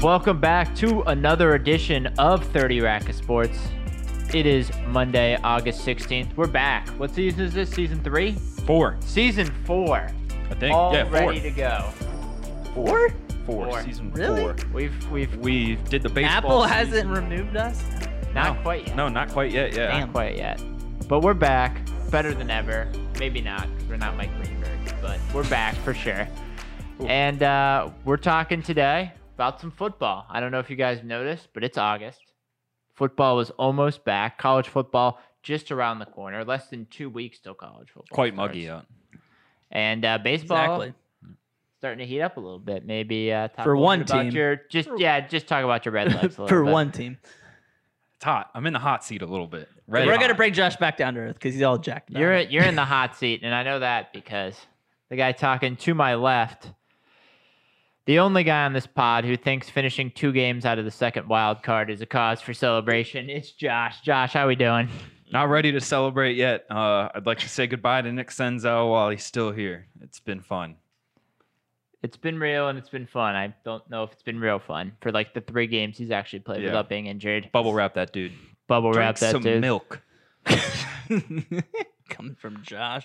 Welcome back to another edition of 30 Rack of Sports. It is Monday, August 16th. We're back. What season is this? Season three? Four, Season four. I think. All yeah, four. ready to go. Four? Four. Four. Season Really? four. We've we've we've did the baseball. Apple season. hasn't removed us. not No. quite yet. No, not quite yet. Yeah. not quite yet. But we're back, better than ever. Maybe not, 'cause we're not Mike Greenberg, but we're back for sure. Ooh. And uh, we're talking today about some football. I don't know if you guys noticed, but it's August. Football was almost back. College football just around the corner. Less than two weeks till college football. Quite starts. muggy out. And uh, baseball Exactly. starting to heat up a little bit. Maybe uh, talk For a one bit about team. Your, just yeah, just talk about your Red Legs a little For bit. one team. It's hot. I'm in the hot seat a little bit. Red We're hot. gonna bring Josh back down to earth because he's all jacked. You're you're in the hot seat, and I know that because the guy talking to my left, the only guy on this pod who thinks finishing two games out of the second wild card is a cause for celebration. It's Josh. Josh, how are we doing? Not ready to celebrate yet. Uh, I'd like to say goodbye to Nick Senzel while he's still here. It's been fun. It's been real and it's been fun. I don't know if it's been real fun for like the three games he's actually played Yeah. without being injured. Bubble wrap that dude. Bubble Drink wrap that some dude. milk. Coming from Josh.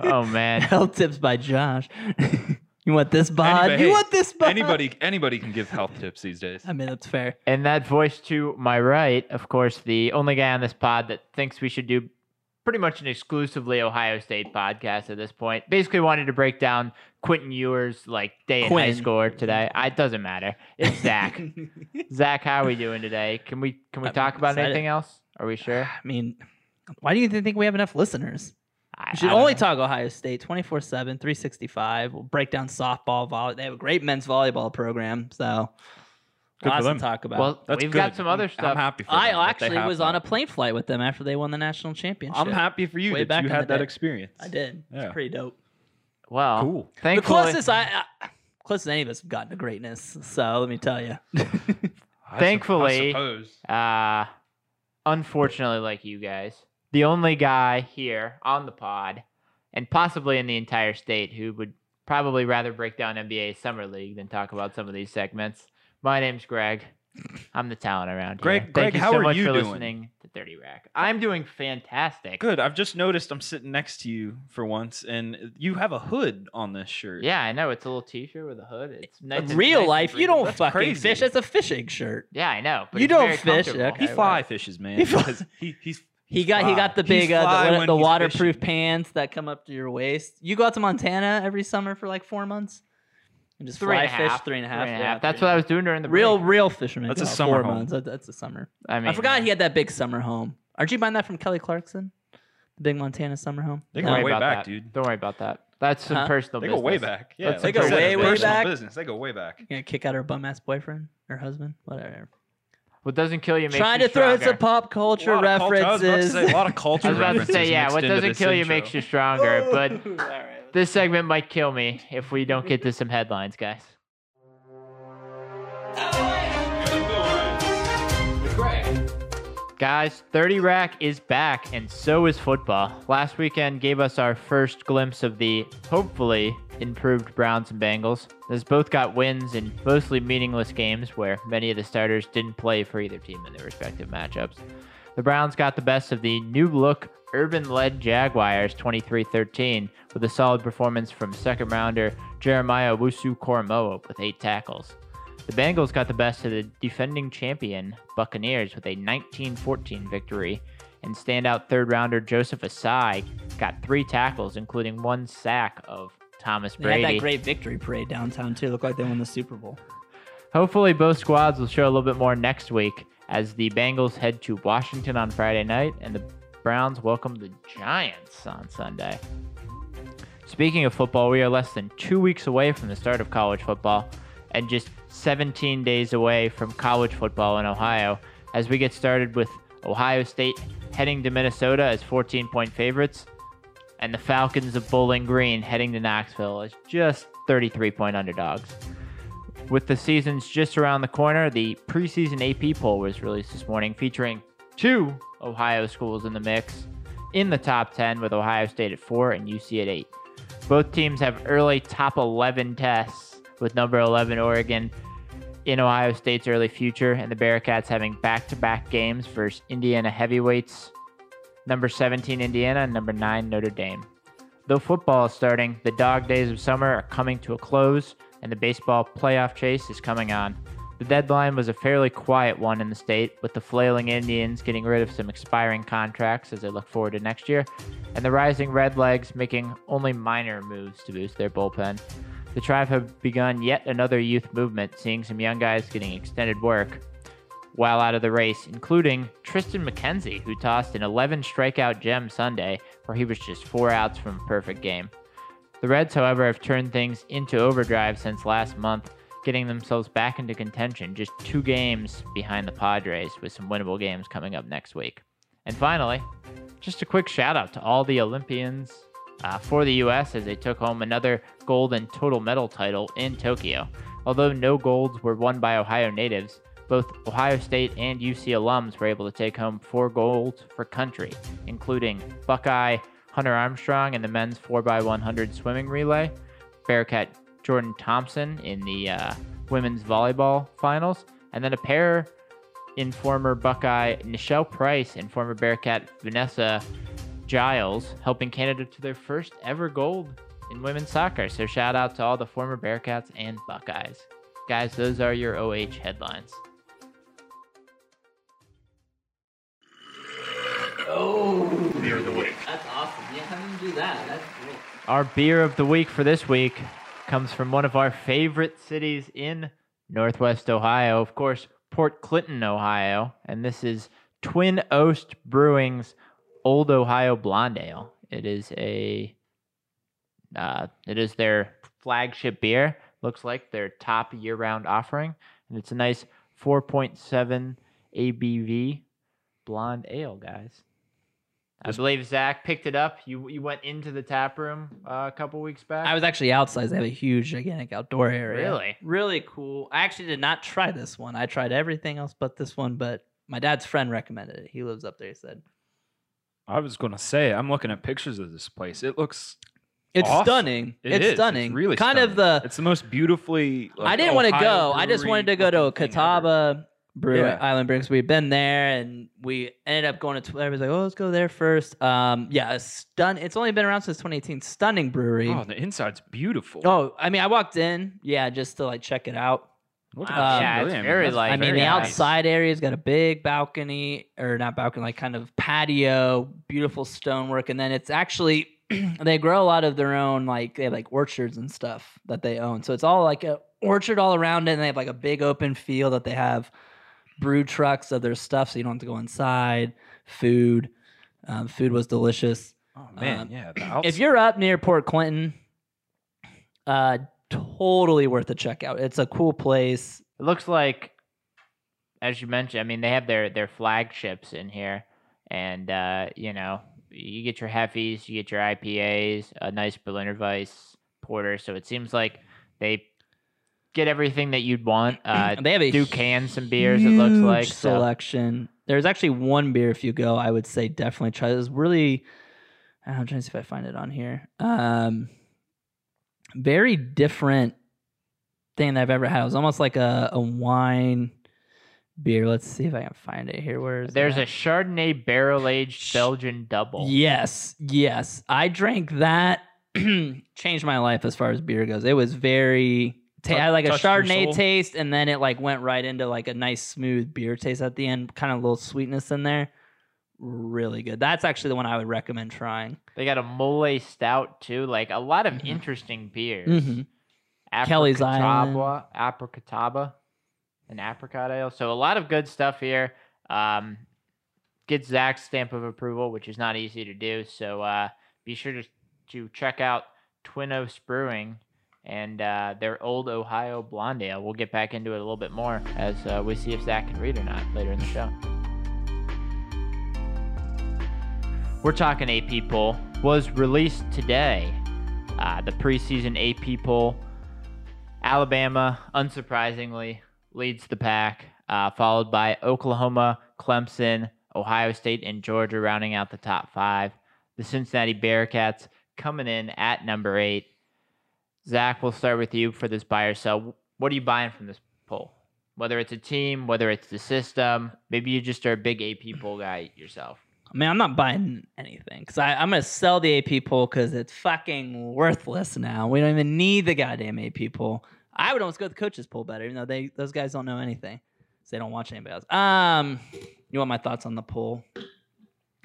Oh man. Health tips by Josh. you want this bod? Anybody- you hey, want this bod? Anybody, anybody can give health tips these days. I mean, that's fair. And that voice to my right, of course, the only guy on this pod that thinks we should do pretty much an exclusively Ohio State podcast at this point. Basically, wanted to break down Quentin Ewers' like day in high Quinn. score today. I, it doesn't matter. It's Zach. Zach, how are we doing today? Can we can we I'm talk about excited. anything else? Are we sure? I mean, why do you think we have enough listeners? I, We should I only know. talk Ohio State 24 7, 365. We'll break down softball, volley. They have a great men's volleyball program. So, Good for lots them. to talk about. Well, That's we've good. got some other I'm stuff. happy for I them actually have was on a plane flight with them after they won the national championship. I'm happy for you Way that back you in had that day. experience. I did. Yeah. It's pretty dope. well, Cool. The closest I, I closest any of us have gotten to greatness. So let me tell you. I sup- I Thankfully- suppose. uh, unfortunately, like you guys, the only guy here on the pod, and possibly in the entire state, who would probably rather break down NBA Summer League than talk about some of these segments. My name's Greg. I'm the talent around Greg- here. Greg, Thank you how so are you for doing? listening to 30 Rack. I'm doing fantastic. Good. I've just noticed I'm sitting next to you for once, and you have a hood on this shirt. Yeah, I know. It's a little t-shirt with a hood. It's nice. In real nice life, you don't That's fucking crazy. fish. That's a fishing shirt. Yeah, I know. But You don't fish, okay. He fly fishes, man. He flies. he, he's He got he got the big uh, fly the, the waterproof fishing. pants that come up to your waist. You go out to Montana every summer for like four months and just Three fly and a half. fish three and a half. Three and a yeah, half. That's what I was doing during the a real break. real fisherman. That's a summer four home. months. That's a summer. I mean, I forgot he had that big summer home. Aren't you buying that from Kelly Clarkson? The big Montana summer home. They go worry way back, that. dude. Don't worry about that. That's some Huh? personal They business. go way back. Yeah, That's They go way, way personal back? Business. They go way back. You gonna kick out her bum ass boyfriend or husband? Whatever. What doesn't kill you makes Trying you to throw stronger. some pop culture A lot of culture- I was about to references. say, a lot of culture I was about to say, yeah, what doesn't this kill you makes you stronger. But All right. this segment might kill me if we don't get to some headlines, guys. Guys, 30 Rack is back, and so is football. Last weekend gave us our first glimpse of the hopefully improved Browns and Bengals. As both got wins in mostly meaningless games where many of the starters didn't play for either team in their respective matchups. The Browns got the best of the new look, urban led Jaguars 23 13 with a solid performance from second rounder Jeremiah Owusu-Koramoah with eight tackles. The Bengals got the best of the defending champion Buccaneers with a 19 14 victory, and standout third rounder Joseph Ossai got three tackles, including one sack of Thomas They had that great victory parade downtown too. Looked like they won the Super Bowl. Hopefully, both squads will show a little bit more next week as the Bengals head to Washington on Friday night and the Browns welcome the Giants on Sunday. Speaking of football, we are less than two weeks away from the start of college football and just 17 days away from college football in Ohio as we get started with Ohio State heading to Minnesota as 14 point favorites and the Falcons of Bowling Green heading to Knoxville as just 33 point underdogs. With the seasons just around the corner, the preseason AP poll was released this morning featuring two Ohio schools in the mix in the top 10 with Ohio State at 4 and UC at 8. Both teams have early top 11 tests with number 11 Oregon in Ohio State's early future, and the Bearcats having back to back games versus Indiana heavyweights, number 17 Indiana and number 9 Notre Dame. Though football is starting, the dog days of summer are coming to a close, and the baseball playoff chase is coming on. The deadline was a fairly quiet one in the state, with the flailing Indians getting rid of some expiring contracts as they look forward to next year, and the rising Redlegs making only minor moves to boost their bullpen. The Tribe have begun yet another youth movement, seeing some young guys getting extended work while out of the race, including Triston McKenzie, who tossed an 11 strikeout gem Sunday, where he was just four outs from a perfect game. The Reds, however, have turned things into overdrive since last month, getting themselves back into contention, just two games behind the Padres, with some winnable games coming up next week. And finally, just a quick shout out to all the Olympians uh, for the U.S. as they took home another gold and total medal title in Tokyo. Although no golds were won by Ohio natives, both Ohio State and UC alums were able to take home four golds for country, including Buckeye Hunter Armstrong in the men's 4x100 swimming relay, Bearcat Jordan Thompson in the uh, women's volleyball finals, and then a pair in former Buckeye Nichelle Prince and former Bearcat Vanessa Gilles, helping Canada to their first ever gold in women's soccer. So shout out to all the former Bearcats and Buckeyes. Guys, those are your OH headlines. Oh, beer of the week. That's awesome. Yeah, how do you do that? That's great. Our beer of the week for this week comes from one of our favorite cities in Northwest Ohio, of course, Port Clinton, Ohio, and this is Twin Oast Brewing's Old Ohio Blonde Ale. It is a uh, it is their flagship beer. Looks like their top year-round offering, and it's a nice 4.7 ABV blonde ale, guys. I believe Zach picked it up. You you went into the tap room uh, a couple weeks back. I was actually outside. They have a huge, gigantic outdoor area. Really? Really cool. I actually did not try this one. I tried everything else but this one, but my dad's friend recommended it. He lives up there. He said, I was gonna say, I'm looking at pictures of this place. It looks It's Awesome. stunning. it it's is. stunning. really kind stunning. of the. It's the most beautifully. I didn't want to go. I just wanted to go to a looking ever. Catawba Brew Yeah. Island Brewing. So we've been there, and we ended up going to. Everybody's like, "Oh, let's go there first. Um, yeah, a stun. It's only been around since 2018. Stunning brewery. Oh, the inside's beautiful. Oh, I mean, I walked in, yeah, just to like check it out. Look wow. at Yeah, it's very, that's like, I mean, the nice. outside area's got a big balcony, or not balcony, like kind of patio, beautiful stonework, and then it's actually they grow a lot of their own, like they have like orchards and stuff that they own. So it's all like a orchard all around it, and they have like a big open field that they have brew trucks of their stuff, so you don't have to go inside. Food, um, food was delicious. Oh man, Um, yeah. Outs- If you're up near Port Clinton, uh, totally worth a check out. It's a cool place. It looks like, as you mentioned, I mean, they have their their flagships in here, and uh, you know, you get your heffies, you get your IPAs, a nice Berliner Weisse porter. So it seems like they get everything that you'd want. Uh, they have a do can some beers. It looks like so. selection. There's actually one beer if you go, I would say definitely try. This really, I'm trying to see if I find it on here. Um, very different thing that I've ever had. It was almost like a, a wine beer. Let's see if I can find it here. Where is There's a? Chardonnay barrel aged Belgian double. Yes, yes. I drank that. changed my life as far as beer goes. It was very. Ta- had like a Touched your Chardonnay soul? taste, and then it like went right into like a nice smooth beer taste at the end. Kind of a little sweetness in there. Really good. That's actually the one I would recommend trying. They got a mole stout too. Like a lot of Mhm. interesting beers. Mhm. Kelly's Island. Apricotaba, apricotaba, an apricot ale. So a lot of good stuff here. Um, gets Zach's stamp of approval, which is not easy to do. So uh, be sure to to check out Twin Oast Brewing and uh, their old Ohio Blonde Ale. We'll get back into it a little bit more as uh, we see if Zach can read or not later in the show. We're talking AP poll was released today. Uh, the preseason AP poll, Alabama, unsurprisingly, leads the pack, uh, followed by Oklahoma, Clemson, Ohio State, and Georgia rounding out the top five. The Cincinnati Bearcats coming in at number eight. Zach, we'll start with you for this buy or sell. What are you buying from this poll? Whether it's a team, whether it's the system, maybe you just are a big AP poll guy yourself. I mean, I'm not buying anything because I'm gonna sell the AP poll because it's fucking worthless now. We don't even need the goddamn AP poll. I would almost go with the coaches poll better, even though they those guys don't know anything. So they don't watch anybody else. Um, you want my thoughts on the poll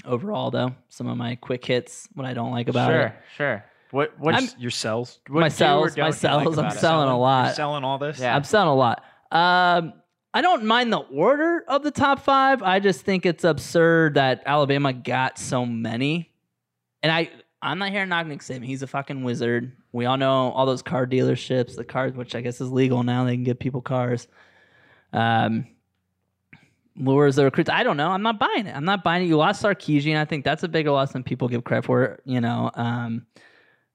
overall, though? Some of my quick hits, what I don't like about sure, it. sure. What what I'm- Your cells. what my do or cells, my you like. I'm about it? selling a lot. You're selling all this. Yeah. I'm selling a lot. Um, I don't mind the order of the top five. I just think it's absurd that Alabama got so many. And I, I'm not here to knock Nick Saban. He's a fucking wizard. We all know all those car dealerships, the cars, which I guess is legal now. They can give people cars. Um, lures the recruits. I don't know. I'm not buying it. I'm not buying it. You lost Sarkisian. I think that's a bigger loss than people give credit for. You know, um,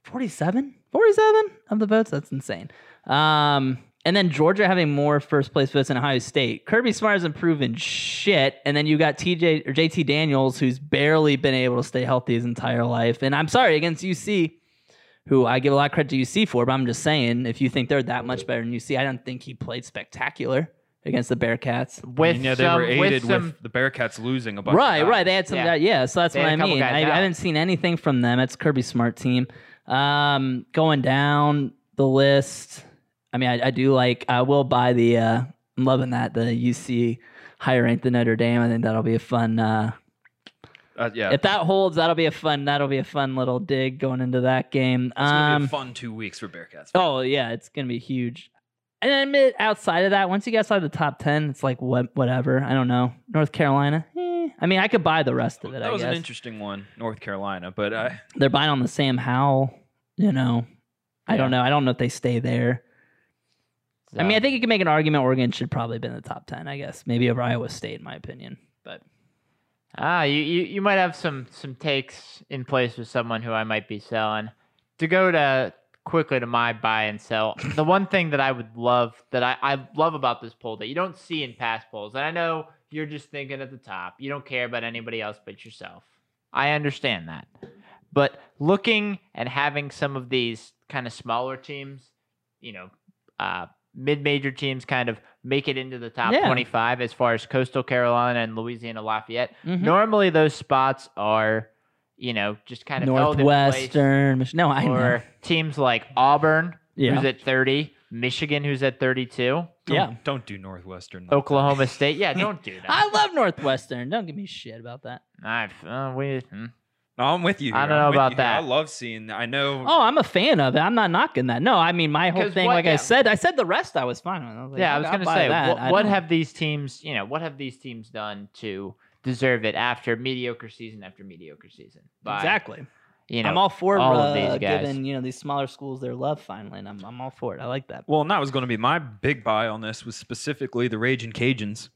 47, 47 of the votes. That's insane. Um, and then Georgia having more first place votes than Ohio State. Kirby Smart hasn't proven shit. And then you got TJ or JT Daniels, who's barely been able to stay healthy his entire life. And I'm sorry against UC, who I give a lot of credit to UC for, but I'm just saying, if you think they're that much better than UC, I don't think he played spectacular against the Bearcats. with yeah, they some, were aided with, some, with the Bearcats losing a bunch. Right, of right. They had some, Yeah. yeah. yeah so that's They what had I a couple mean. I. I haven't seen anything from them. It's Kirby Smart team. Um, going down the list. I mean, I, I do like. I will buy the. Uh, I'm loving that the UC higher ranked than Notre Dame. I think that'll be a fun. Uh, Uh, yeah. if that holds, that'll be a fun. That'll be a fun little dig going into that game. it's gonna be Um, a fun two weeks for Bearcats. oh yeah, it's gonna be huge. And I admit, outside of that, once you get outside the top ten, it's like what, whatever. I don't know. North Carolina. Eh, I mean, I could buy the rest of it. that I was guess an interesting one, North Carolina. But I, they're buying on the Sam Howell. You know, I don't know. I don't know if they stay there. I mean, I think you can make an argument Oregon should probably have been in the top ten. I guess maybe over Iowa State, in my opinion. But Ah, you, you you might have some some takes in place with someone who I might be selling. To go to quickly to my buy and sell. the one thing that I would love that I, I love about this poll that you don't see in past polls, and I know you're just thinking at the top, you don't care about anybody else but yourself. I understand that. But looking and having some of these kind of smaller teams, you know, uh, mid-major teams kind of make it into the top Yeah. 25 as far as Coastal Carolina and Louisiana Lafayette. Mhm. Normally, those spots are, you know, just kind of held in place. Northwestern, no, I know. Or teams like Auburn, Yeah. who's at 30, Michigan, who's at 32, don't, Yeah. don't do Northwestern. like Oklahoma State. Yeah, don't do that. I love Northwestern. Don't give me shit about that. I've, uh, we, hmm. No, I'm with you. I don't know about you here. that. I love seeing. I know. Oh, I'm a fan of it. I'm not knocking that. No, I mean my whole thing, what- like I said, I said the rest I was fine with. I was like, yeah, I was going to say, that. what, what have these teams, you know, what have these teams done to deserve it after mediocre season after mediocre season? By, exactly? You know, I'm all for all uh, of these guys. giving you know these smaller schools their love finally, and I'm I'm all for it. I like that. Well, and that was going to be my big buy on this was specifically the Raging Cajuns,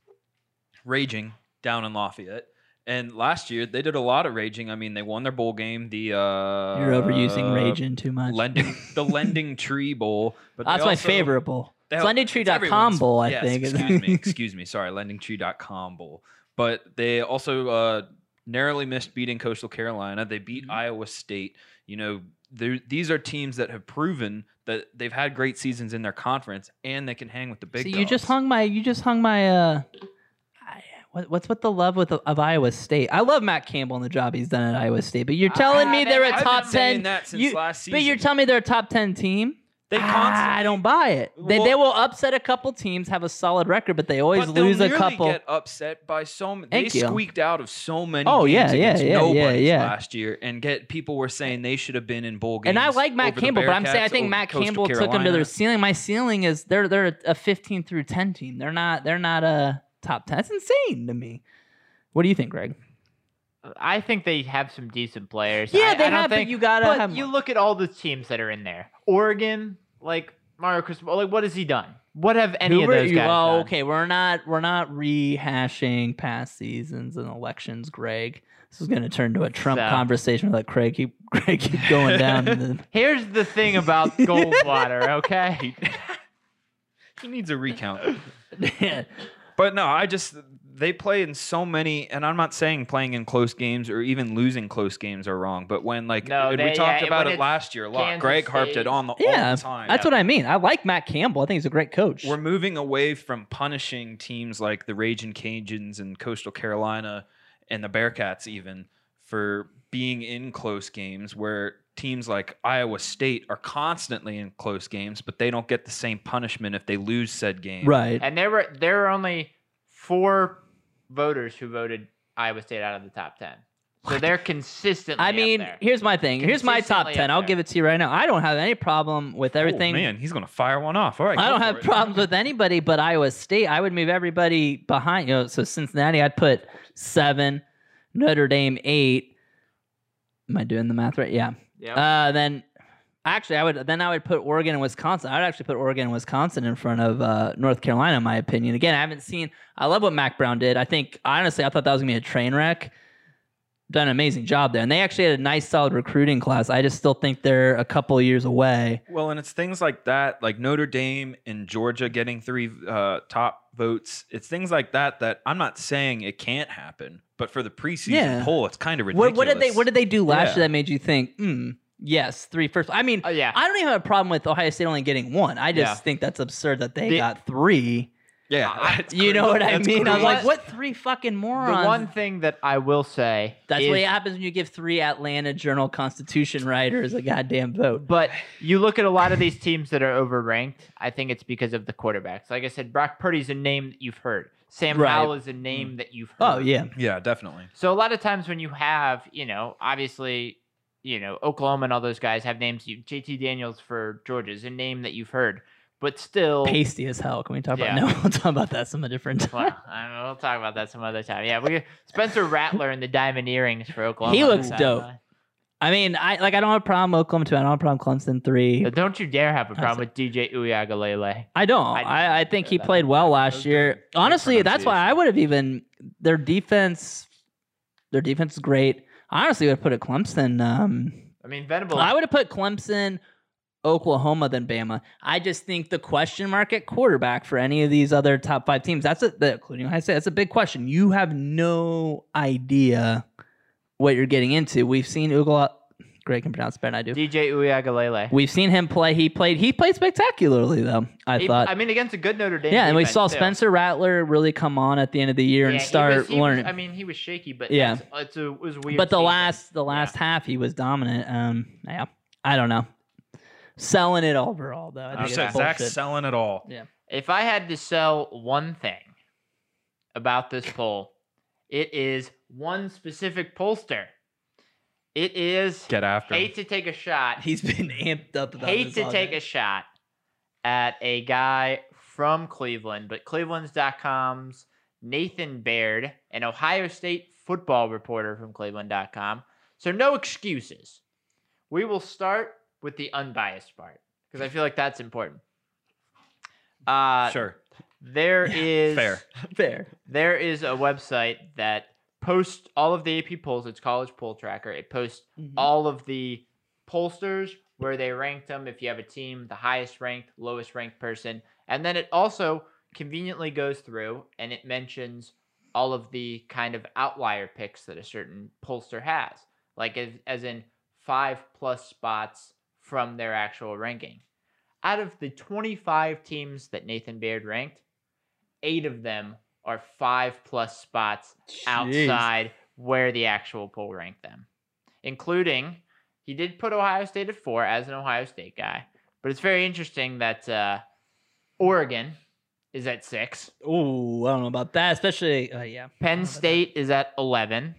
raging down in Lafayette. And last year they did a lot of raging. I mean, they won their bowl game. The uh, You're overusing raging too much. lending the lending tree bowl. But they That's my also- favorite bowl. It's help- LendingTree.com bowl, I yes, think. Excuse me, excuse me. Sorry, LendingTree.com bowl. But they also uh, narrowly missed beating Coastal Carolina. They beat Mm-hmm. Iowa State. You know, these are teams that have proven that they've had great seasons in their conference and they can hang with the big. so you just hung my you just hung my uh what, what's with the love with of Iowa State? I love Matt Campbell and the job he's done at Iowa State, but you're I telling me they're a top ten. You, but you're telling me they're a top ten team. They constantly- I don't buy it. They, they will upset a couple teams, have a solid record, but they always but lose a nearly couple. Get upset by so many. They Thank you. squeaked out of so many. Oh, games yeah, yeah, yeah, yeah, yeah. last year, and get people were saying they should have been in bowl games. and I like Matt Campbell, but I'm saying I think Matt Coastal Campbell took them to Carolina. their ceiling. My ceiling is they're they're a 15 through 10 team. They're not they're not a top 10. That's insane to me. What do you think, Greg? I think they have some decent players. Yeah, I, they I don't have, but think, you gotta but have you look at all the teams that are in there. Oregon, like Mario Cristobal, like what has he done? What have any Who of were those you- guys oh, done? okay. We're not we're not rehashing past seasons and elections, Greg. This is going to turn to a Trump So- conversation. Let Craig keep Craig keep going down. to the, Here's the thing about Goldwater, okay? He needs a recount. Yeah. But no, I just they play in so many, and I'm not saying playing in close games or even losing close games are wrong, but when like No, they- we talked yeah, about it last year a lot. Kansas Greg harped it on the Yeah, all the time. That's what I mean. I like Matt Campbell. I think he's a great coach. We're moving away from punishing teams like the Raging Cajuns and Coastal Carolina and the Bearcats even for being in close games where teams like Iowa State are constantly in close games, but they don't get the same punishment if they lose said game. right. And there were there were only four voters who voted Iowa State out of the top ten. So they're consistently. I up mean, there. here's my thing. Here's my top ten. I'll give it to you right now. I don't have any problem with everything. Oh, man, he's gonna fire one off. All right, I don't have it. problems with anybody but Iowa State. I would move everybody behind. You know, so Cincinnati, I'd put seven, Notre Dame eight. Am I doing the math right? Yeah. Yep. Uh, then actually, I would then I would put Oregon and Wisconsin. I'd actually put Oregon and Wisconsin in front of uh, North Carolina, in my opinion. Again, I haven't seen. I love what Mack Brown did. I think honestly, I thought that was gonna be a train wreck. Done an amazing job there, and they actually had a nice, solid recruiting class. I just still think they're a couple of years away. Well, and it's things like that, like Notre Dame and Georgia getting three uh, top votes. It's things like that that I'm not saying it can't happen, but for the preseason Yeah. poll, it's kind of ridiculous. What, what did they What did they do last Yeah. year that made you think, hmm, yes, three first? I mean, Oh, yeah. I don't even have a problem with Ohio State only getting one. I just Yeah. think that's absurd that they The- got three. Yeah, uh, that's You know what I mean? I was crazy. like, what three fucking the morons? one thing that I will say that's is, what happens when you give three Atlanta Journal Constitution writers a goddamn vote. But you look at a lot of these teams that are overranked. I think it's because of the quarterbacks. Like I said, Brock Purdy's a name that you've heard. Sam Right. Howell is a name mm. that you've oh, heard. Oh yeah, Yeah, definitely. So a lot of times when you have, you know, obviously, you know, Oklahoma and all those guys have names. You JT Daniels for Georgia is a name that you've heard, but still. pasty as hell. Can we talk Yeah. about? No, we'll talk about that some different time. Well, I don't we'll talk about that some other time. Yeah, we Spencer Rattler and the diamond earrings for Oklahoma. He looks dope. I mean, I like. I don't have a problem with Oklahoma two. I don't have a problem with Clemson three. But don't you dare have a problem with DJ Uiagalelei. I don't. I- I, I think he played well last year. Honestly, that's why I would have even their defense. Their defense is great. I honestly would have put a Clemson. Um, I mean, Venable. I would have put Clemson, Oklahoma, then Bama. I just think the question mark at quarterback for any of these other top five teams. That's a, the, including Ohio State. That's a big question. You have no idea what you're getting into. We've seen Ugla. Greg can pronounce it better than I do. DJ Uiagalelei. We've seen him play. He played. He played spectacularly, though. I He- thought. I mean, against a good Notre Dame. yeah, and we saw too. Spencer Rattler really come on at the end of the year Yeah, and he start was- he was- learning. I mean, he was shaky, but Yeah. yeah, it's a, it was weird. but the season. last the last half he was dominant. Um, yeah, I don't know. Selling it overall though. I think Okay. Zach's bullshit. selling it all. Yeah. If I had to sell one thing about this poll, it is one specific pollster. It is Get after him. hate to take a shot. He's been amped up about hate to take day. a shot at a guy from Cleveland, but Cleveland's.com's Nathan Baird, an Ohio State football reporter from Cleveland.com. So no excuses. We will start with the unbiased part because I feel like that's important. Uh, Sure. There is Fair. fair. there is a website that posts all of the AP polls. It's College Poll Tracker. It posts Mhm. all of the pollsters where they ranked them. If you have a team, the highest ranked, lowest ranked person, and then it also conveniently goes through and it mentions all of the kind of outlier picks that a certain pollster has, like as, as in five plus spots from their actual ranking. Out of the 25 teams that Nathan Baird ranked, eight of them are five plus spots Jeez. outside where the actual poll ranked them, including he did put Ohio State at four as an Ohio State guy, but it's very interesting that uh, Oregon is at six, Ooh, I don't know about that. Especially, uh, yeah. Penn State is at eleven,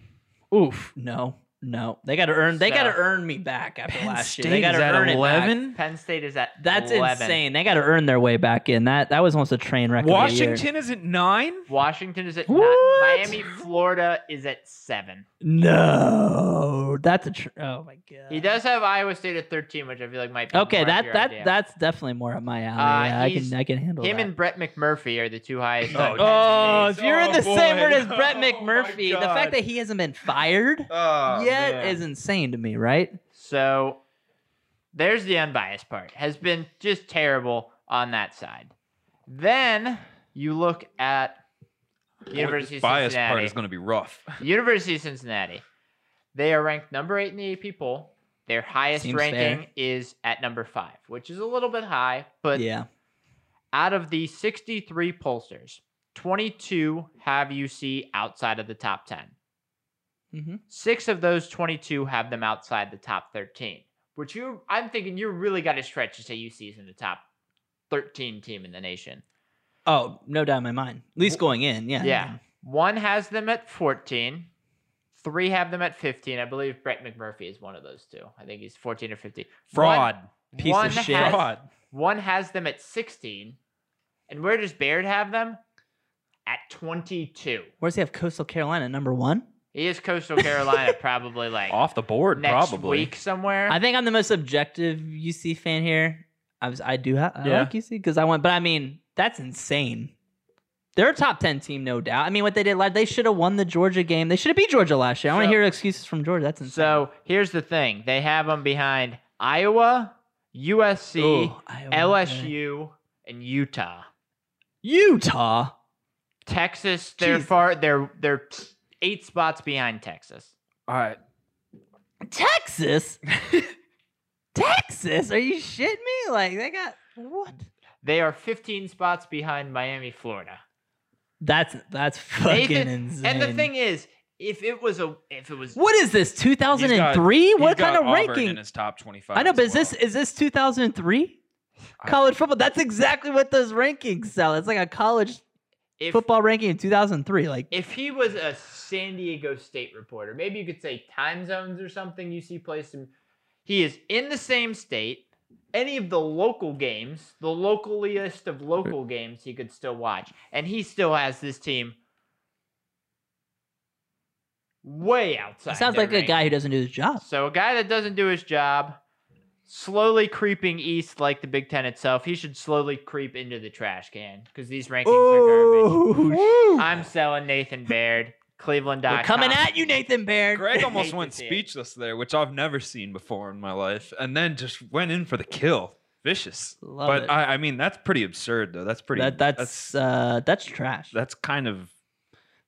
Oof, no, no. They got to earn. They got to earn me back after Penn last State year. They got is to at earn it back. 11? Penn State is at That's 11. insane. They got to earn their way back in. That that was almost a train wreck. of year. Washington is at nine. Washington is at nine. Miami, Florida is at seven. No, that's a. Tr- oh my god. He does have Iowa State at thirteen, which I feel like might be Okay, more that your that idea. that's definitely more up my alley. Uh, yeah, I can I can handle him that. and Brett McMurphy are the two highest. Oh, Oh, if you're in the Oh, same boy. word as Brett Oh, McMurphy, the fact that he hasn't been fired Oh, yet man. is insane to me, right? So there's the unbiased part. Has been just terrible on that side. Then you look at University of bias part is going to be rough. University of Cincinnati. They are ranked number eight in the AP poll. Their highest Seems ranking fair. is at number five, which is a little bit high. But yeah. out of the 63 pollsters, 22 have UC outside of the top 10. Hmm Six of those 22 have them outside the top 13. Which you, I'm thinking you really got to stretch to say UC is in the top 13 team in the nation. Oh, no doubt in my mind. At least going in, yeah. Yeah. One has them at 14. Three have them at 15. I believe Brett McMurphy is one of those two. I think he's 14 or 15. Fraud. One, Piece of shit. Has, Fraud. one has them at 16. And where does Baird have them? At 22. Where does he have Coastal Carolina number one? He is Coastal Carolina, probably like Off the board, next probably. week somewhere. I think I'm the most objective UC fan here. I was, I do have, I Yeah. like UC because I went, but I mean, that's insane. They're a top ten team, no doubt. I mean, what they did, like, they should have won the Georgia game. They should have beat Georgia last year. I want to hear excuses from Georgia. That's insane. so here's the thing they have them behind Iowa, USC, Ooh, Iowa, LSU, and Utah. Utah. Texas, they're Jesus. far they're they're eight spots behind Texas. All right. Texas. Texas? Are you shitting me? Like they got what? They are 15 spots behind Miami, Florida. That's that's fucking Nathan- insane. And the thing is, if it was a if it was what is this? He's 2003? got- What he's kind got of Auburn ranking? in his top 25. I know, as but is this is this 2003 college football? That's exactly what those rankings sell. It's like a college if, football ranking in 2003. Like if he was a San Diego State reporter, maybe you could say time zones or something. You see placed him. He is in the same state. Any of the local games, the localiest of local games, he could still watch, and he still has this team way outside. it sounds like a guy who doesn't do his job. So a guy that doesn't do his job, slowly creeping east like the Big Ten itself. He should slowly creep into the trash can because these rankings are garbage. I'm selling Nathan Baird, Cleveland.com. we're coming at you, Nathan Baird. Greg almost went see it. speechless there, which I've never seen before in my life, and then just went in for the kill. Vicious. Love but it. I, I mean, that's pretty absurd, though. That's pretty. That, that's uh, that's trash. that's kind of.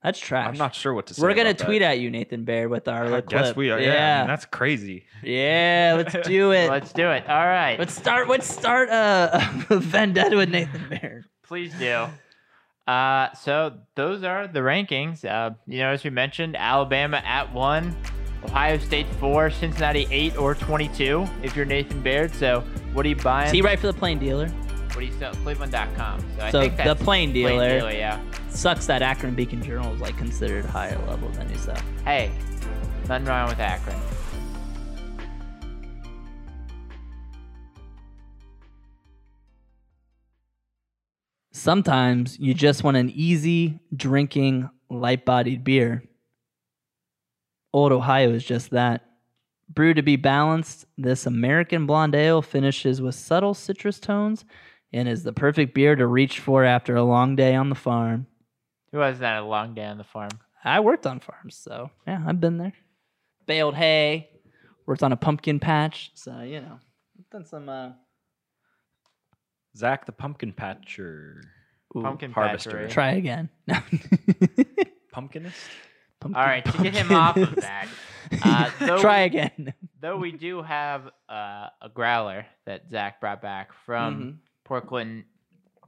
That's trash. I'm not sure what to say. We're gonna about that. tweet at you, Nathan Baird, with our I little guess we are. Yeah, I mean, that's crazy. yeah. Let's do it. Let's do it. All right. Let's start. Let's start uh, a vendetta with Nathan Baird. Please do. Uh, so those are the rankings. Uh, you know, as we mentioned, Alabama at one, Ohio State four, Cincinnati eight or twenty-two. If you're Nathan Baird, so what are you buying? Is he right for the plain dealer? What do you sell? Cleveland.com. So, I So think the plain dealer, dealer, yeah. sucks that Akron Beacon Journal is like considered higher level than you said. Hey, nothing wrong with Akron. Sometimes you just want an easy drinking, light bodied beer. Old Ohio is just that. Brewed to be balanced, this American blonde ale finishes with subtle citrus tones and is the perfect beer to reach for after a long day on the farm. Who hasn't a long day on the farm? I worked on farms, so yeah, I've been there. Baled hay, worked on a pumpkin patch, so you know, I've done some uh, Zach the Pumpkin Patcher. ooh, Pumpkin Harvester. patchery. Try again. Pumpkinist? Pumpkin- All right, to get him off of is- that, uh, though Try we- again. though we do have uh, a growler that Zach brought back from Mhm. Portland,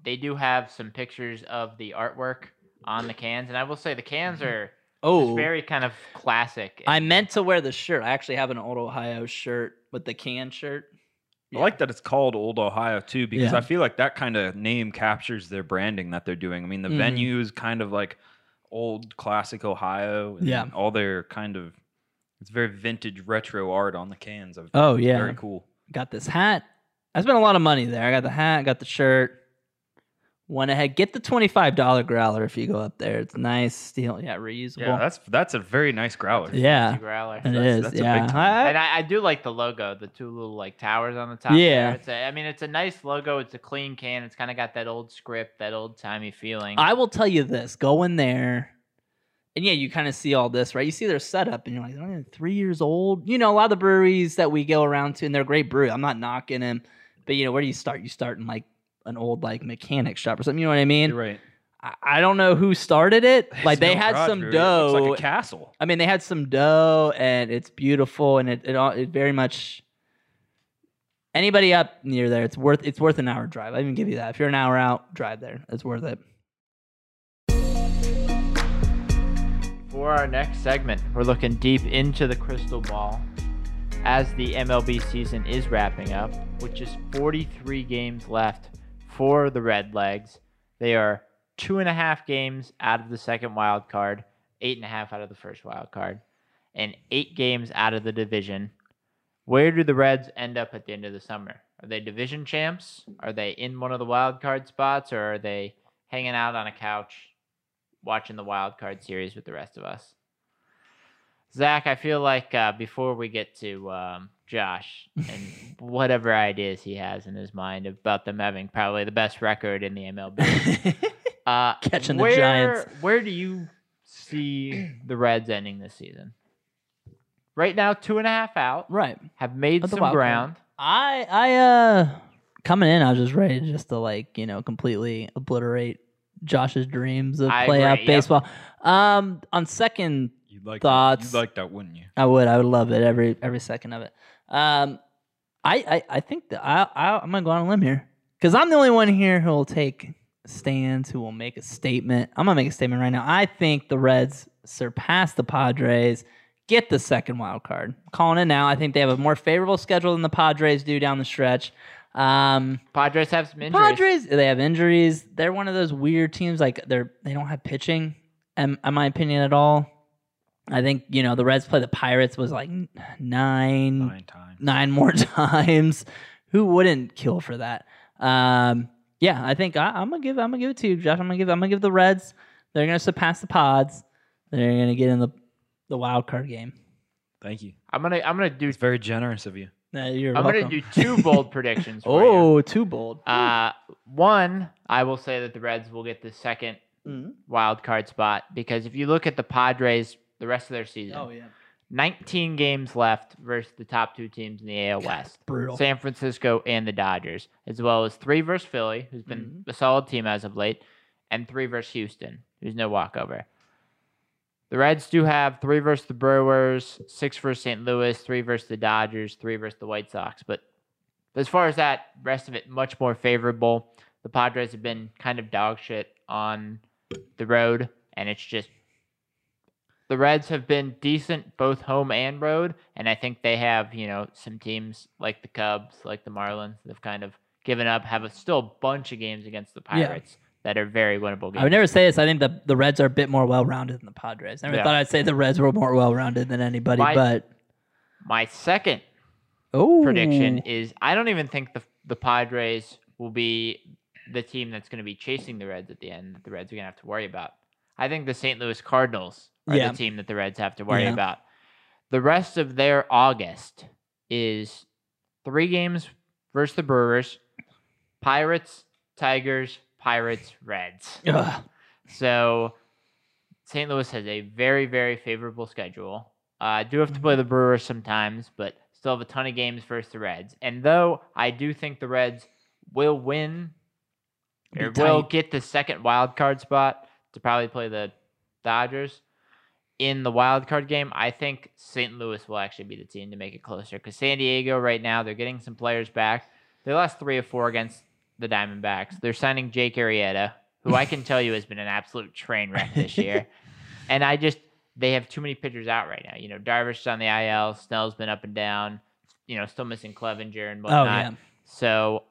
they do have some pictures of the artwork on the cans, and I will say the cans are Oh, very kind of classic. I meant to wear the shirt. I actually have an old Ohio shirt with the can shirt. I like that it's called Old Ohio too, because Yeah. I feel like that kind of name captures their branding that they're doing. I mean, the Mhm. venue is kind of like old classic Ohio. and Yeah. all their kind of it's very vintage retro art on the cans. Of Oh yeah, very cool. got this hat. I spent a lot of money there. I got the hat, got the shirt. Went ahead, get the twenty-five dollar growler if you go up there. It's nice, steel, yeah, reusable. Yeah, that's that's a very nice growler. yeah, Fancy growler. it That's- is. that's a big yeah, time. I- And I, I do like the logo, the two little like towers on the top. Yeah. there. It's a, I mean, it's a nice logo. It's a clean can. It's kind of got that old script, that old timey feeling. I will tell you this: go in there, and yeah, you kind of see all this, right? You see their setup, and you're like, oh, three years old. You know, a lot of the breweries that we go around to, and they're great brew. I'm not knocking them, but you know, where do you start? You start in like an old like mechanic shop or something. You know what I mean? You're right. I, I don't know who started it. Like they no had some. It dough. looks like a castle. I mean, they had some dough, and it's beautiful, and it it, all, it very much. Anybody up near there, it's worth it's worth an hour drive. I even give you that. If you're an hour out, drive there. It's worth it. For our next segment, we're looking deep into the crystal ball as the MLB season is wrapping up, which is 43 games left for the Red Legs. They are two and a half games out of the second wild card, eight and a half out of the first wild card, and eight games out of the division. Where do the Reds end up at the end of the summer? Are they division champs? Are they in one of the wild card spots, or are they hanging out on a couch watching the wild card series with the rest of us? Zach, I feel like uh, before we get to um, Josh and whatever ideas he has in his mind about them having probably the best record in the MLB, uh, Catching the Giants. Where do you see the Reds ending this season? Right now, two and a half out, right. have made At the some card. ground. I I uh coming in, I was just ready just to like you know completely obliterate Josh's dreams of I playoff agree, yep. baseball. Um, on second You'd like Thoughts? That. You'd like that, wouldn't you? I would. I would love it every every second of it. Um, I I, I think that I, I I'm gonna go on a limb here because I'm the only one here who will take stands, who will make a statement. I'm gonna make a statement right now. I think the Reds surpass the Padres, get the second wild card. calling it now. I think they have a more favorable schedule than the Padres do down the stretch. Um, Padres have some injuries. Padres, they have injuries. They're one of those weird teams. Like they're they don't have pitching, in, in my opinion, at all. I think you know the Reds play the Pirates was like nine Nine times. nine more times. Who wouldn't kill for that? Um, yeah, I think I, I'm gonna give I'm gonna give it to you, Josh. I'm gonna give I'm gonna give the Reds. They're gonna surpass the Pods. They're gonna get in the the wild card game. Thank you. I'm gonna I'm gonna do It's very generous of you. Uh, you're I'm welcome. gonna do two bold predictions. For you. oh, too bold. Uh, one, I will say that the Reds will get the second Mhm. wild card spot because if you look at the Padres, the rest of their season, Oh yeah, 19 games left versus the top two teams in the AL West, brutal. San Francisco and the Dodgers, as well as three versus Philly, who's been Mm-hmm. a solid team as of late, and three versus Houston, who's no walkover. The Reds do have three versus the Brewers, six versus St. Louis, three versus the Dodgers, three versus the White Sox. But as far as that, rest of it much more favorable. The Padres have been kind of dog shit on the road, and it's just the Reds have been decent both home and road, and I think they have you know some teams like the Cubs, like the Marlins, that have kind of given up, have a still a bunch of games against the Yeah. Pirates that are very winnable games. I would never say this. I think the the Reds are a bit more well rounded than the Padres. I never Yeah. thought I'd say the Reds were more well rounded than anybody, My- but My second oh, prediction is I don't even think the the Padres will be the team that's going to be chasing the Reds at the end. That the Reds are going to have to worry about. I think the St. Louis Cardinals are Yeah. the team that the Reds have to worry Yeah. about. The rest of their August is three games versus the Brewers, Pirates, Tigers, Pirates, Reds. Ugh. So St. Louis has a very, very favorable schedule. Uh, do have to play the Brewers sometimes, but still have a ton of games versus the Reds. And though I do think the Reds will win or will get the second wild card spot to probably play the Dodgers in the wild card game, I think St. Louis will actually be the team to make it closer because San Diego right now they're getting some players back. They lost three of four against the Diamondbacks. They're signing Jake Arrieta, who I can tell you has been an absolute train wreck this year. and I just they have too many pitchers out right now. You know, Darvish is on the IL, Snell's been up and down. You know, still missing Clevinger and Oh whatnot. yeah, So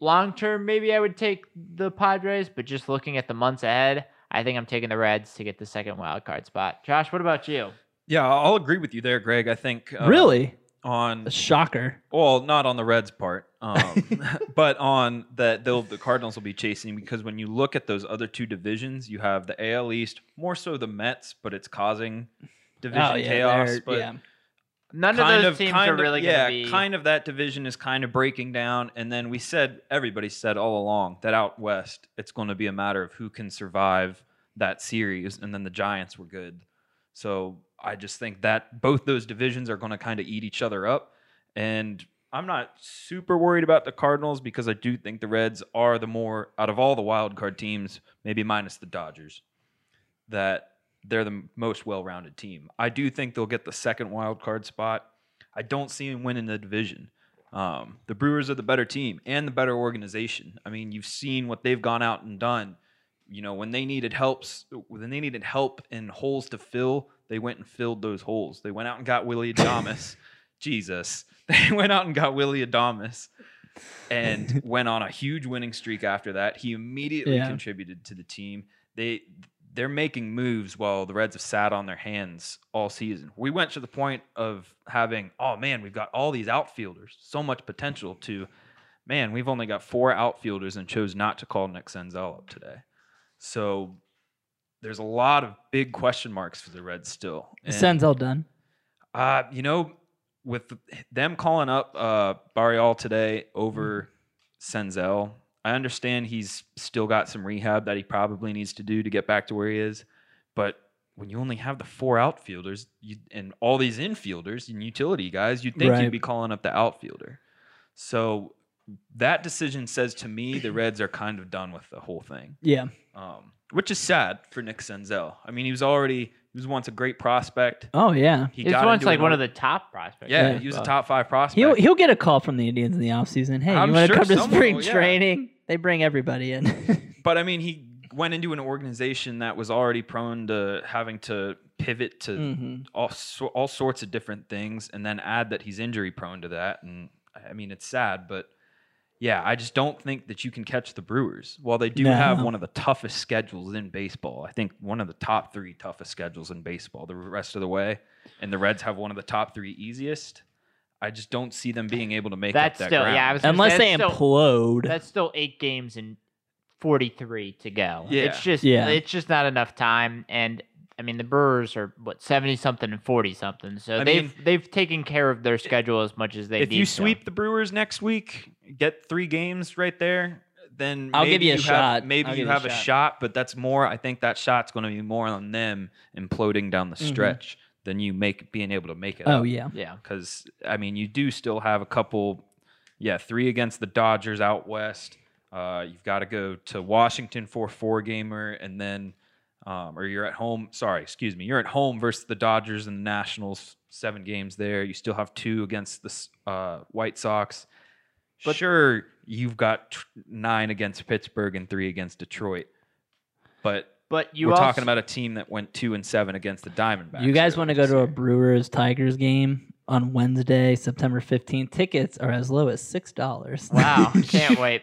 long term, maybe I would take the Padres, but just looking at the months ahead, I think I'm taking the Reds to get the second wild card spot. Josh, what about you? Yeah, I'll agree with you there, Greg. I think uh, really on a shocker. well, not on the Reds part, um, but on that they'll the Cardinals will be chasing because when you look at those other two divisions, you have the AL East, more so the Mets, but it's causing division oh yeah, chaos. But yeah. None kind of those of, teams kind are of, really yeah, going to be. kind of that division is kind of breaking down. And then we said, everybody said all along that out west, it's going to be a matter of who can survive that series. And then the Giants were good. So I just think that both those divisions are going to kind of eat each other up. And I'm not super worried about the Cardinals because I do think the Reds are the more out of all the wild card teams, maybe minus the Dodgers, that they're the most well-rounded team. I do think they'll get the second wild card spot. I don't see them winning the division. Um, the Brewers are the better team and the better organization. I mean, you've seen what they've gone out and done. You know, when they needed helps, when they needed help in holes to fill, they went and filled those holes. They went out and got Willy Adames. Jesus, they went out and got Willy Adames and went on a huge winning streak after that. He immediately Yeah. contributed to the team. They they're making moves while the Reds have sat on their hands all season. We went to the point of having, oh man, we've got all these outfielders, so much potential to man, we've only got four outfielders and chose not to call Nick Senzel up today. So there's a lot of big question marks for the Reds still. Is Senzel done? uh, you know, with them calling up uh, Barrero today over Mm-hmm. Senzel, I understand he's still got some rehab that he probably needs to do to get back to where he is. But when you only have the four outfielders you, and all these infielders and utility guys, you'd think Right. you'd be calling up the outfielder. So that decision says to me the Reds are kind of done with the whole thing Yeah. um, which is sad for Nick Senzel. I mean, he was already he was once a great prospect. Oh yeah. He He's once like one of the top prospects. yeah, Yeah. he was a top five prospect. He'll he'll get a call from the Indians in the offseason. Hey, I'm you want to sure come to spring will, yeah. training? They bring everybody in. but I mean, he went into an organization that was already prone to having to pivot to Mhm. all so, all sorts of different things, and then add that he's injury prone to that. And I mean, it's sad, but yeah, I just don't think that you can catch the Brewers. While they do have one of the toughest schedules in baseball, I think one of the top three toughest schedules in baseball the rest of the way, and the Reds have one of the top three easiest. I just don't see them being able to make That's up that still ground. yeah. I was gonna Unless say, they that's still, implode. that's still eight games and forty three to go. Yeah. It's just Yeah. it's just not enough time. And I mean the Brewers are what seventy something and forty something. So I they've mean- they've taken care of their schedule as much as they if need you to. sweep the Brewers next week, get three games right there, then I'll maybe give you a have, shot. Maybe I'll you give you a have a shot. shot, but that's more. I think that shot's going to be more on them imploding down the Mhm. stretch than you make being able to make it. oh yeah. Yeah. because I mean you do still have a couple. Yeah, three against the Dodgers out west. Uh, you've got to go to Washington for a four gamer, and then, um, or you're at home. Sorry, excuse me. You're at home versus the Dodgers and the Nationals. Seven games there. You still have two against the uh, White Sox. But- sure, you've got t- nine against Pittsburgh and three against Detroit. But But you we're also, talking about a team that went two and seven against the Diamondbacks. You guys want to go to a. Brewers Tigers game on Wednesday, September 15th? Tickets are as low as $6. Wow, can't wait.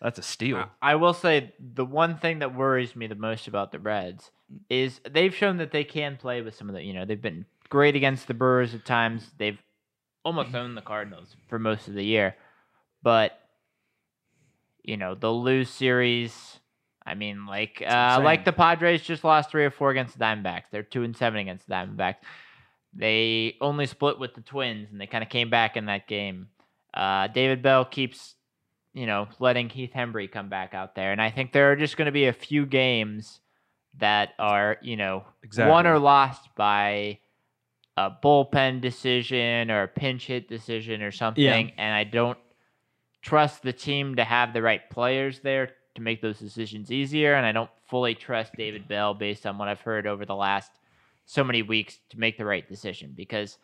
That's a steal. I- I will say the one thing that worries me the most about the Reds is they've shown that they can play with some of the, you know, they've been great against the Brewers at times. They've almost owned the Cardinals for most of the year. But you know, they'll lose series. I mean, like uh, like the Padres just lost three or four against the Diamondbacks. They're two and seven against the Diamondbacks. They only split with the Twins, and they kind of came back in that game. Uh, David Bell keeps, you know, letting Heath Hembree come back out there, and I think there are just going to be a few games that are, you know, won or lost by a bullpen decision or a pinch hit decision or something, and I don't trust the team to have the right players there to make those decisions easier, and I don't fully trust David Bell based on what I've heard over the last so many weeks to make the right decision because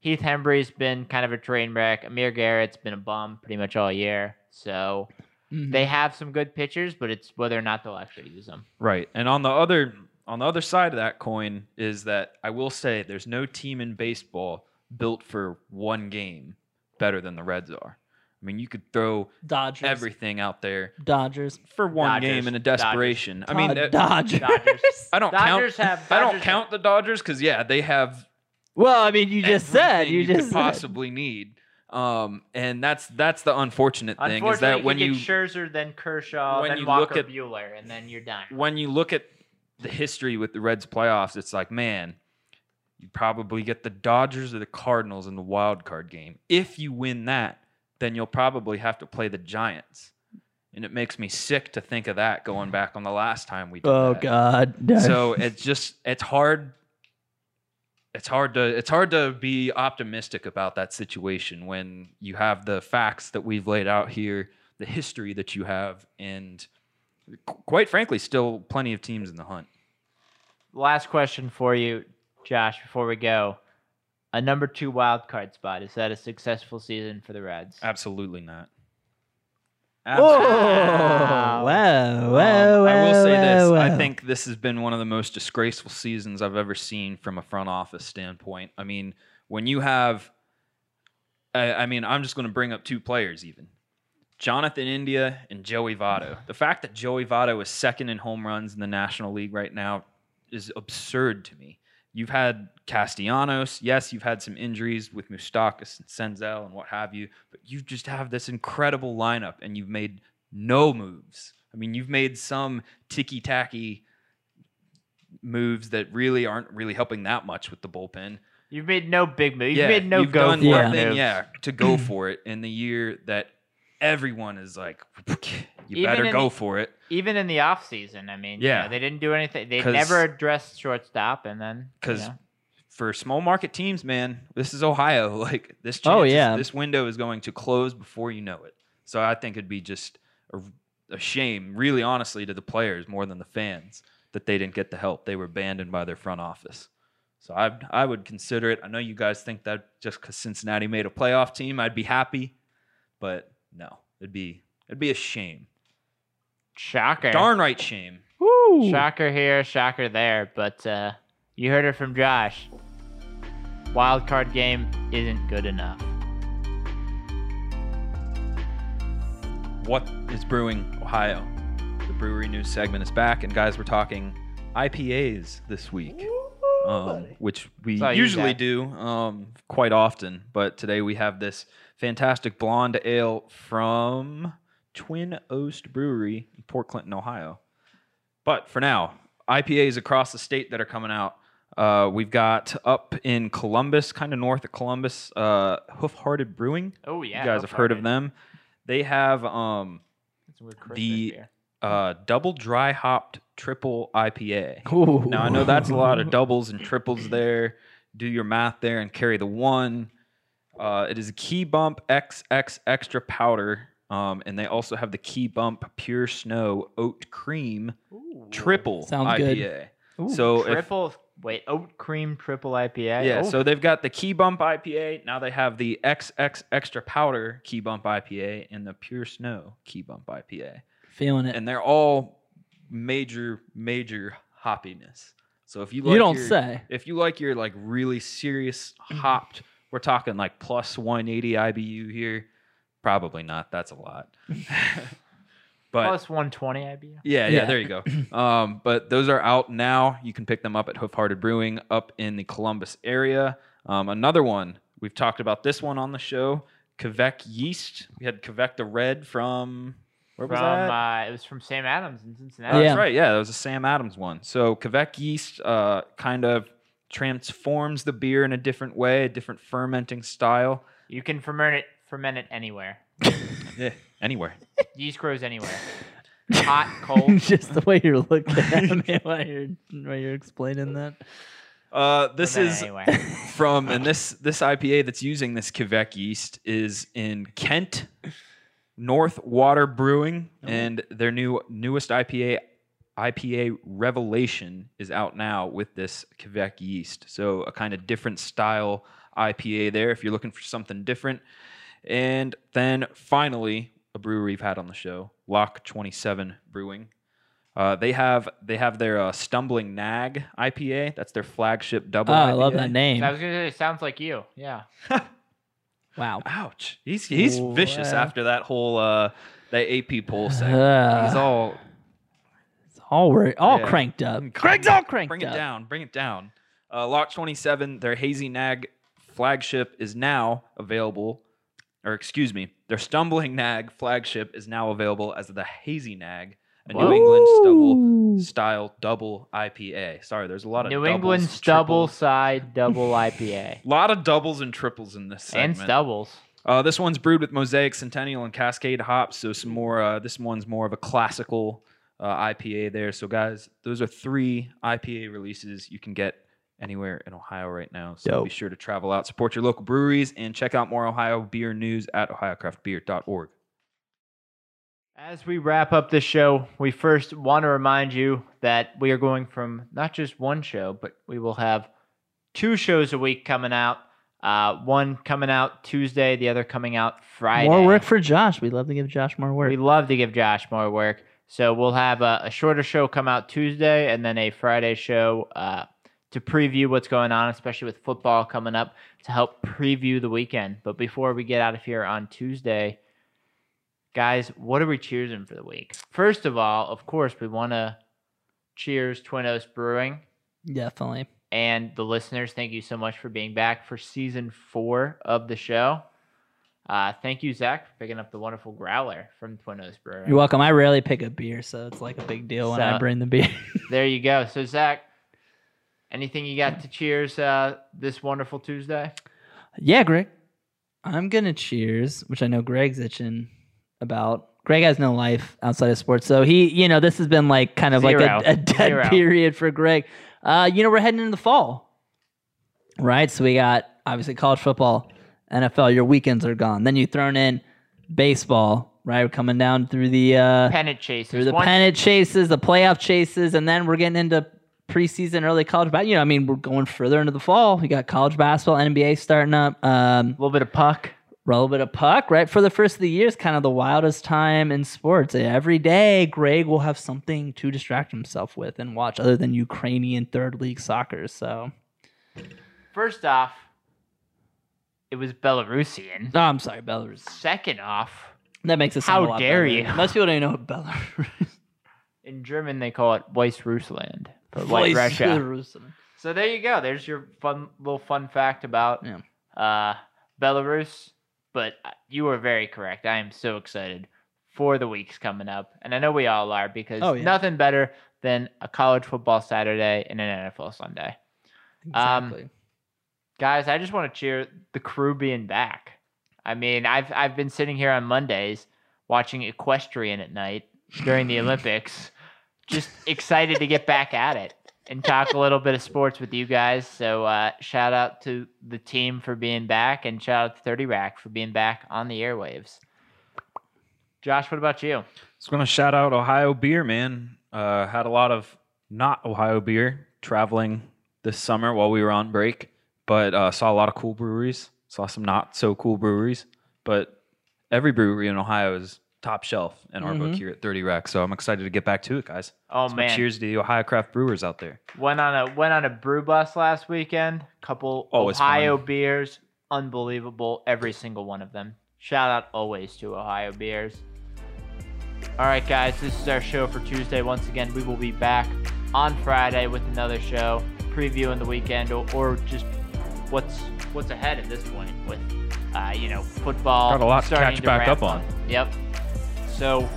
Heath Hembree's been kind of a train wreck. Amir Garrett's been a bum pretty much all year. So Mhm. they have some good pitchers, but it's whether or not they'll actually use them. Right. And on the other on the other side of that coin is that I will say there's no team in baseball built for one game better than the Reds are. I mean, you could throw Dodgers. everything out there Dodgers. for one Dodgers. game in a Dodgers. desperation. I mean, that- Dodgers. Dodgers. I don't Dodgers count have- I don't Dodgers count the Dodgers cuz yeah, they have Well, I mean, you just said everything you, you, just could said. possibly need. Um, and that's that's the unfortunate thing is that when you you get Scherzer, then Kershaw, when then you Walker look at- Buehler, and then you're done. when you look at the history with the Reds playoffs, it's like, man, you probably get the Dodgers or the Cardinals in the wild card game. If you win that, then you'll probably have to play the Giants. And it makes me sick to think of that going back on the last time we did Oh that. God. So it's just it's hard it's hard to it's hard to be optimistic about that situation when you have the facts that we've laid out here, the history that you have, and quite frankly, still plenty of teams in the hunt. Last question for you, Josh, before we go. A number two wild card spot. Is that a successful season for the Reds? Absolutely not. Whoa! Wow. Wow! Um, I will say this. wow, I think this has been one of the most disgraceful seasons I've ever seen from a front office standpoint. I mean, when you have, I, I mean, I'm just going to bring up two players even. Jonathan India and Joey Votto. The fact that Joey Votto is second in home runs in the National League right now is absurd to me. You've had Castellanos. Yes, you've had some injuries with Moustakas and Senzel and what have you, but you just have this incredible lineup and you've made no moves. I mean, you've made some ticky tacky moves that really aren't really helping that much with the bullpen. You've made no big move. You've yeah, made no you've go done for it nothing, moves. yeah, to go for it in the year that everyone is like, you Even better go the- for it. Even in the off season, I mean, you Yeah. know, they didn't do anything. They never addressed shortstop, and then you because know. for small market teams, man, this is Ohio. Like this, Oh, chance is- yeah. this window is going to close before you know it. So I think it'd be just a, a shame, really, honestly, to the players more than the fans that they didn't get the help. They were abandoned by their front office. So I I would consider it. I know you guys think that just because Cincinnati made a playoff team, I'd be happy, but no, it'd be it'd be a shame. shocker, Darn right shame. Woo! shocker here, shocker there. But uh, you heard it from Josh. Wild card game isn't good enough. What is brewing Ohio? The brewery news segment is back, and guys, we're talking IPAs this week, um, which we Saw you, usually Zach. do um, quite often. But today we have this fantastic blonde ale from Twin Oast Brewery in Port Clinton, Ohio. But for now, IPAs across the state that are coming out. Uh, we've got up in Columbus, kind of north of Columbus, uh, Hoof Hearted Brewing. Oh yeah, you guys have heard of them. They have um, It's a weird Christmas The- uh, double dry hopped triple IPA. Ooh. Now I know that's a lot of doubles and triples there. Do your math there and carry the one. Uh, it is a Key Bump XX Extra Powder, um, and they also have the Key Bump Pure Snow Oat Cream Ooh. Triple Sounds. IPA. Ooh. So if triple. wait, oat cream triple IPA. yeah, Oh, so they've got the Key Bump IPA. Now they have the XX Extra Powder Key Bump IPA and the Pure Snow Key Bump IPA. feeling it. and they're all major major hoppiness so if you like you don't your, say. if you like your like really serious hopped we're talking like plus 180 ibu here probably not that's a lot but plus 120 IBU. yeah, yeah, Yeah. there you go. Um, but those are out now. You can pick them up at Hoof Hearted Brewing up in the Columbus area. Um, another one, we've talked about this one on the show, Kveik Yeast. We had Kveik the Red from, where was From that? uh, it was from Sam Adams in Oh, Cincinnati. Yeah. That's right. Yeah, that was a Sam Adams one. So Kveik yeast uh, kind of transforms the beer in a different way, a different fermenting style. You can ferment it ferment it anywhere. Yeah, anywhere. Yeast grows anywhere. Hot, cold. Just the way you're looking at me while you're while you're explaining that. Uh, this ferment is anywhere. from, and this this IPA that's using this Kveik yeast is in Kent, North Water Brewing, and their new newest IPA. IPA Revelation is out now with this Kveik yeast. So, a kind of different style IPA there if you're looking for something different. And then finally, a brewery we've had on the show, Lock 27 Brewing. Uh, they have they have their uh, Stumbling Nag IPA. That's their flagship double. Oh, I love that name. I was gonna say, it sounds like you. Yeah. Wow. Ouch! He's he's Oh, vicious after that whole uh, that AP poll segment. Uh, he's all It's all we're all Yeah. cranked up. Craig's all cranked up. bring up. it down, bring it down. Uh, Lock 27, their Hazy Nag flagship is now available, or excuse me, their Stumbling Nag flagship is now available as the Hazy Nag, a New Whoa. England stubble style double IPA. Sorry, there's a lot of New doubles, England stubble triples. side double IPA. A lot of doubles and triples in this and segment. stubbles. Uh, this one's brewed with Mosaic, Centennial, and Cascade hops. So some more. Uh, this one's more of a classical uh, IPA there. So guys, those are three IPA releases you can get anywhere in Ohio right now. So Dope. be sure to travel out, support your local breweries, and check out more Ohio beer news at ohiocraftbeer.org. As we wrap up this show, we first want to remind you that we are going from not just one show, but we will have two shows a week coming out. Uh, one coming out Tuesday, the other coming out Friday. More work for Josh. We'd love to give Josh more work. We love to give Josh more work. So we'll have a, a shorter show come out Tuesday and then a Friday show uh, to preview what's going on, especially with football coming up to help preview the weekend. But before we get out of here on Tuesday, guys, what are we cheersing for the week? First of all, of course, we want to cheers Twin Oast Brewing Definitely. and the listeners. Thank you so much for being back for season four of the show. Uh, thank you, Zach, for picking up the wonderful growler from Twin Oast Brewing. You're welcome. I rarely pick a beer, so it's like a big deal when I bring the beer. There you go. So, Zach, anything you got to cheers uh, this wonderful Tuesday? yeah, Greg. I'm gonna cheers, which I know Greg's itching about. Greg has no life outside of sports, so he, you know, this has been like kind of like a, a dead Zero. period for Greg. Uh, you know, we're heading into the fall, right? So we got obviously college football, NFL. Your weekends are gone. Then you thrown in baseball, right? We're coming down through the uh, Pennant chases. through the Once- pennant chases, the playoff chases, and then we're getting into preseason, early college. But you know, I mean, we're going further into the fall. We got college basketball, NBA starting up. Um, A little bit of puck. A bit of puck, right? For the first of the year is kind of the wildest time in sports. Every day, Greg will have something to distract himself with and watch, other than Ukrainian third league soccer. So, First off, it was Belarusian. oh, I'm sorry, Belarus. Second off, That makes it How sound lot dare better. you. Most people don't even know what Belarus. in German they call it Weißrussland, for White Russia. So there you go. There's your fun little fun fact about Yeah. uh, Belarus. But uh, you are very correct. I am so excited for the weeks coming up, and I know we all are because Oh, yeah. nothing better than a college football Saturday and an NFL Sunday. Um, Exactly. Guys, I just want to cheer the crew being back. I mean, I've I've been sitting here on Mondays watching equestrian at night during the Olympics, just excited to get back at it and talk a little bit of sports with you guys. So uh, shout out to the team for being back, and shout out to Thirty Rack for being back on the airwaves. Josh, what about you? Just going to shout out Ohio beer, man. Uh, had a lot of not Ohio beer traveling this summer while we were on break, but uh, saw a lot of cool breweries. Saw some not so cool breweries, but every brewery in Ohio is top shelf in our book Mhm. here at 30 Rack. So I'm excited to get back to it, guys. Oh So my man, cheers to the Ohio craft brewers out there. went on a went on a brew bus last weekend. Couple Always Ohio beers, unbelievable, every single one of them. Shout out always to Ohio beers. All right, guys, this is our show for Tuesday. Once again, we will be back on Friday with another show, previewing the weekend or, or just what's what's ahead at this point with uh, you know football. Got a lot to starting catch back ramp up on. Yep. So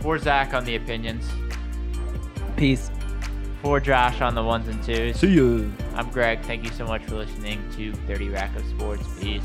for Zach on the opinions, Peace. for Josh on the ones and twos. See you. I'm Greg. Thank you so much for listening to 30 Rack of Sports. Peace.